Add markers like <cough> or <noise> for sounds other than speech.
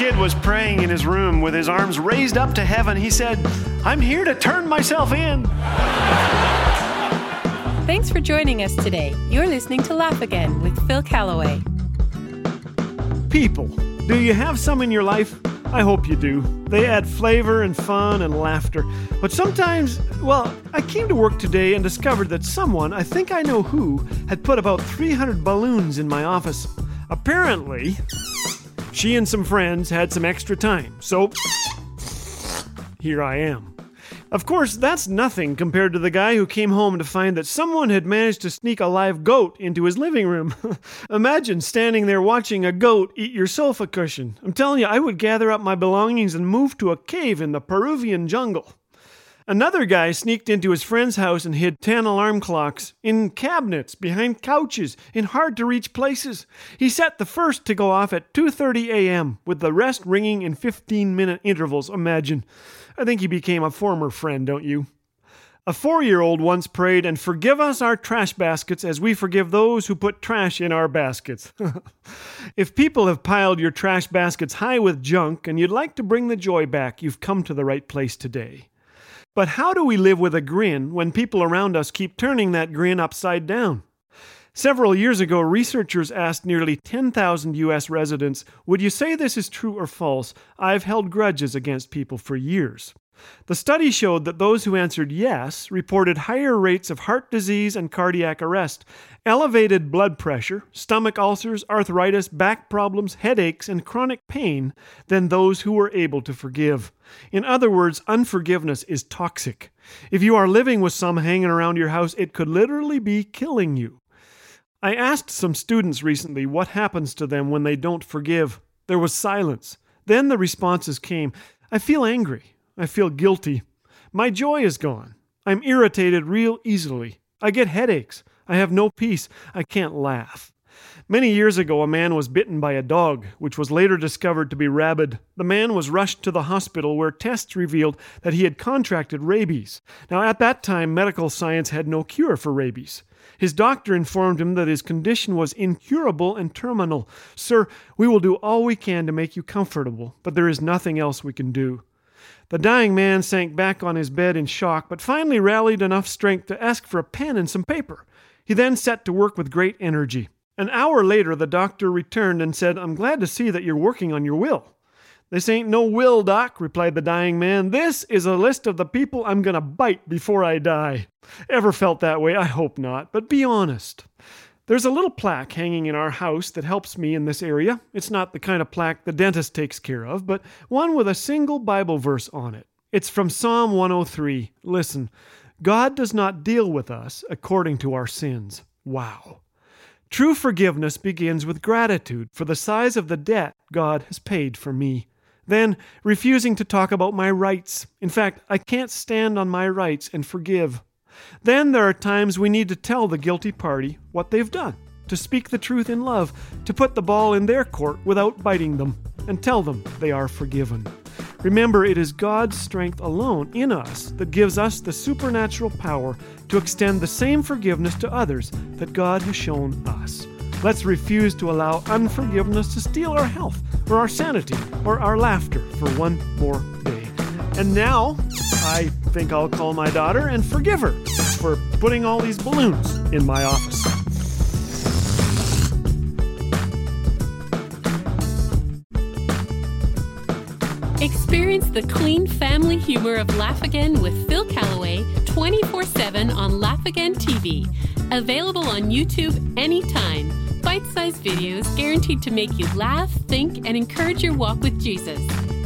kid was praying in his room with his arms raised up to heaven, he said, I'm here to turn myself in. Thanks for joining us today. You're listening to Laugh Again with Phil Callaway. People, do you have some in your life? I hope you do. They add flavor and fun and laughter. But sometimes, well, I came to work today and discovered that someone, I think I know who, had put about 300 balloons in my office. Apparently, she and some friends had some extra time, so here I am. Of course, that's nothing compared to the guy who came home to find that someone had managed to sneak a live goat into his living room. <laughs> Imagine standing there watching a goat eat your sofa cushion. I'm telling you, I would gather up my belongings and move to a cave in the Peruvian jungle. Another guy sneaked into his friend's house and hid 10 alarm clocks in cabinets, behind couches, in hard to reach places. He set the first to go off at 2:30 a.m. with the rest ringing in 15-minute intervals. Imagine. I think he became a former friend, don't you? A four year old once prayed, and forgive us our trash baskets as we forgive those who put trash in our baskets. <laughs> if people have piled your trash baskets high with junk and you'd like to bring the joy back, you've come to the right place today. But how do we live with a grin when people around us keep turning that grin upside down? Several years ago, researchers asked nearly 10,000 U.S. residents, Would you say this is true or false? I've held grudges against people for years. The study showed that those who answered yes reported higher rates of heart disease and cardiac arrest, elevated blood pressure, stomach ulcers, arthritis, back problems, headaches, and chronic pain than those who were able to forgive. In other words, unforgiveness is toxic. If you are living with some hanging around your house, it could literally be killing you. I asked some students recently what happens to them when they don't forgive. There was silence. Then the responses came I feel angry. I feel guilty. My joy is gone. I'm irritated real easily. I get headaches. I have no peace. I can't laugh. Many years ago, a man was bitten by a dog, which was later discovered to be rabid. The man was rushed to the hospital where tests revealed that he had contracted rabies. Now, at that time, medical science had no cure for rabies. His doctor informed him that his condition was incurable and terminal. Sir, we will do all we can to make you comfortable, but there is nothing else we can do. The dying man sank back on his bed in shock, but finally rallied enough strength to ask for a pen and some paper. He then set to work with great energy. An hour later, the doctor returned and said, I'm glad to see that you're working on your will. This ain't no will, Doc, replied the dying man. This is a list of the people I'm going to bite before I die. Ever felt that way? I hope not, but be honest. There's a little plaque hanging in our house that helps me in this area. It's not the kind of plaque the dentist takes care of, but one with a single Bible verse on it. It's from Psalm 103. Listen, God does not deal with us according to our sins. Wow. True forgiveness begins with gratitude for the size of the debt God has paid for me. Then, refusing to talk about my rights. In fact, I can't stand on my rights and forgive. Then there are times we need to tell the guilty party what they've done, to speak the truth in love, to put the ball in their court without biting them, and tell them they are forgiven. Remember, it is God's strength alone in us that gives us the supernatural power to extend the same forgiveness to others that God has shown us. Let's refuse to allow unforgiveness to steal our health, or our sanity, or our laughter for one more day. And now, I think I'll call my daughter and forgive her for putting all these balloons in my office. Experience the clean family humor of Laugh Again with Phil Callaway 24 7 on Laugh Again TV. Available on YouTube anytime bite sized videos guaranteed to make you laugh, think, and encourage your walk with Jesus.